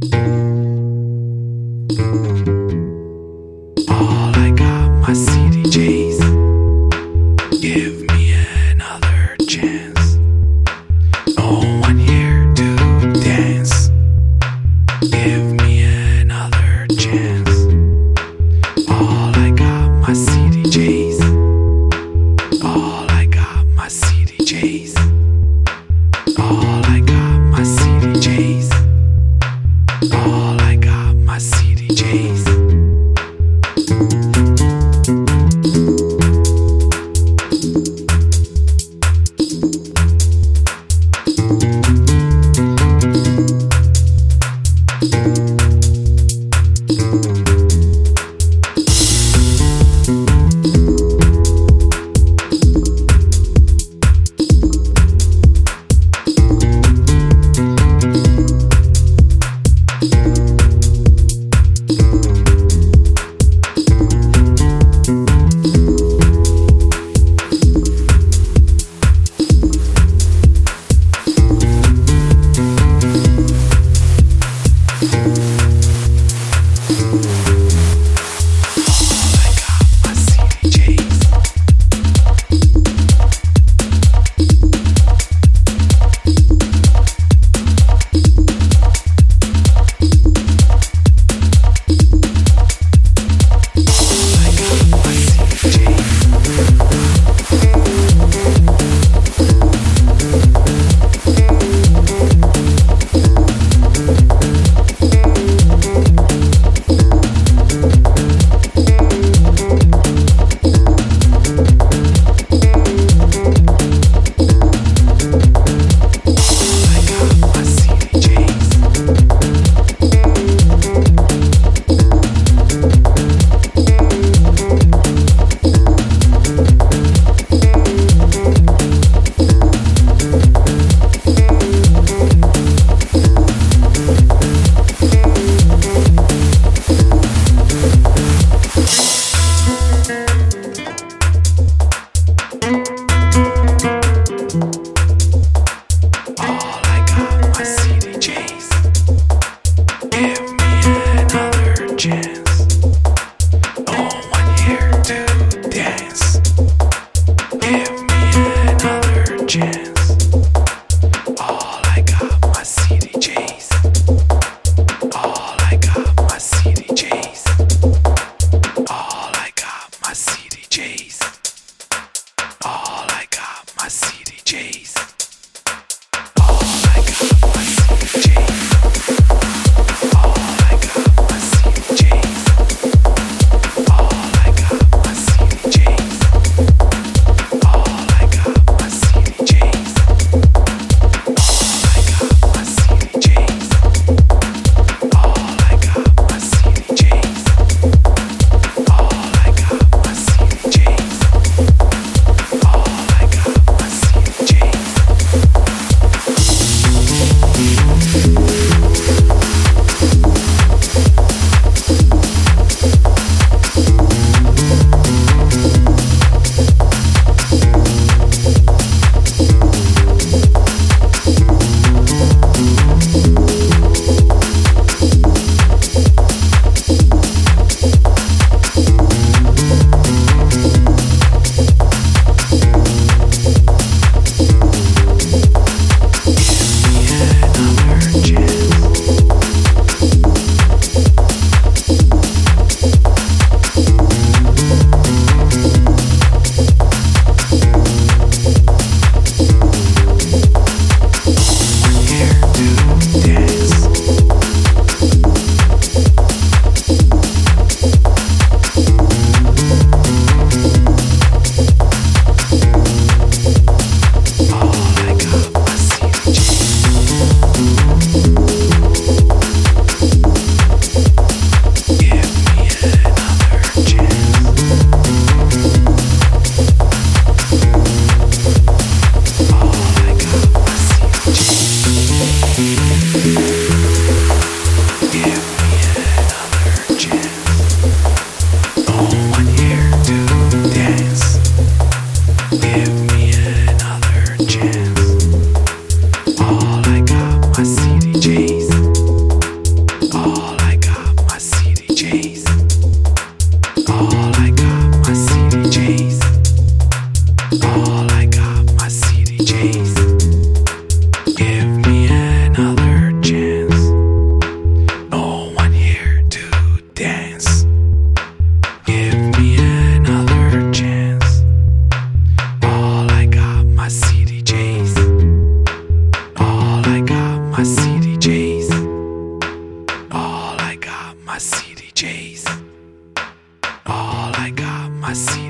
All I got my CDJs. Give me another chance. No one DJ. my CDJs. All I got my CDJs.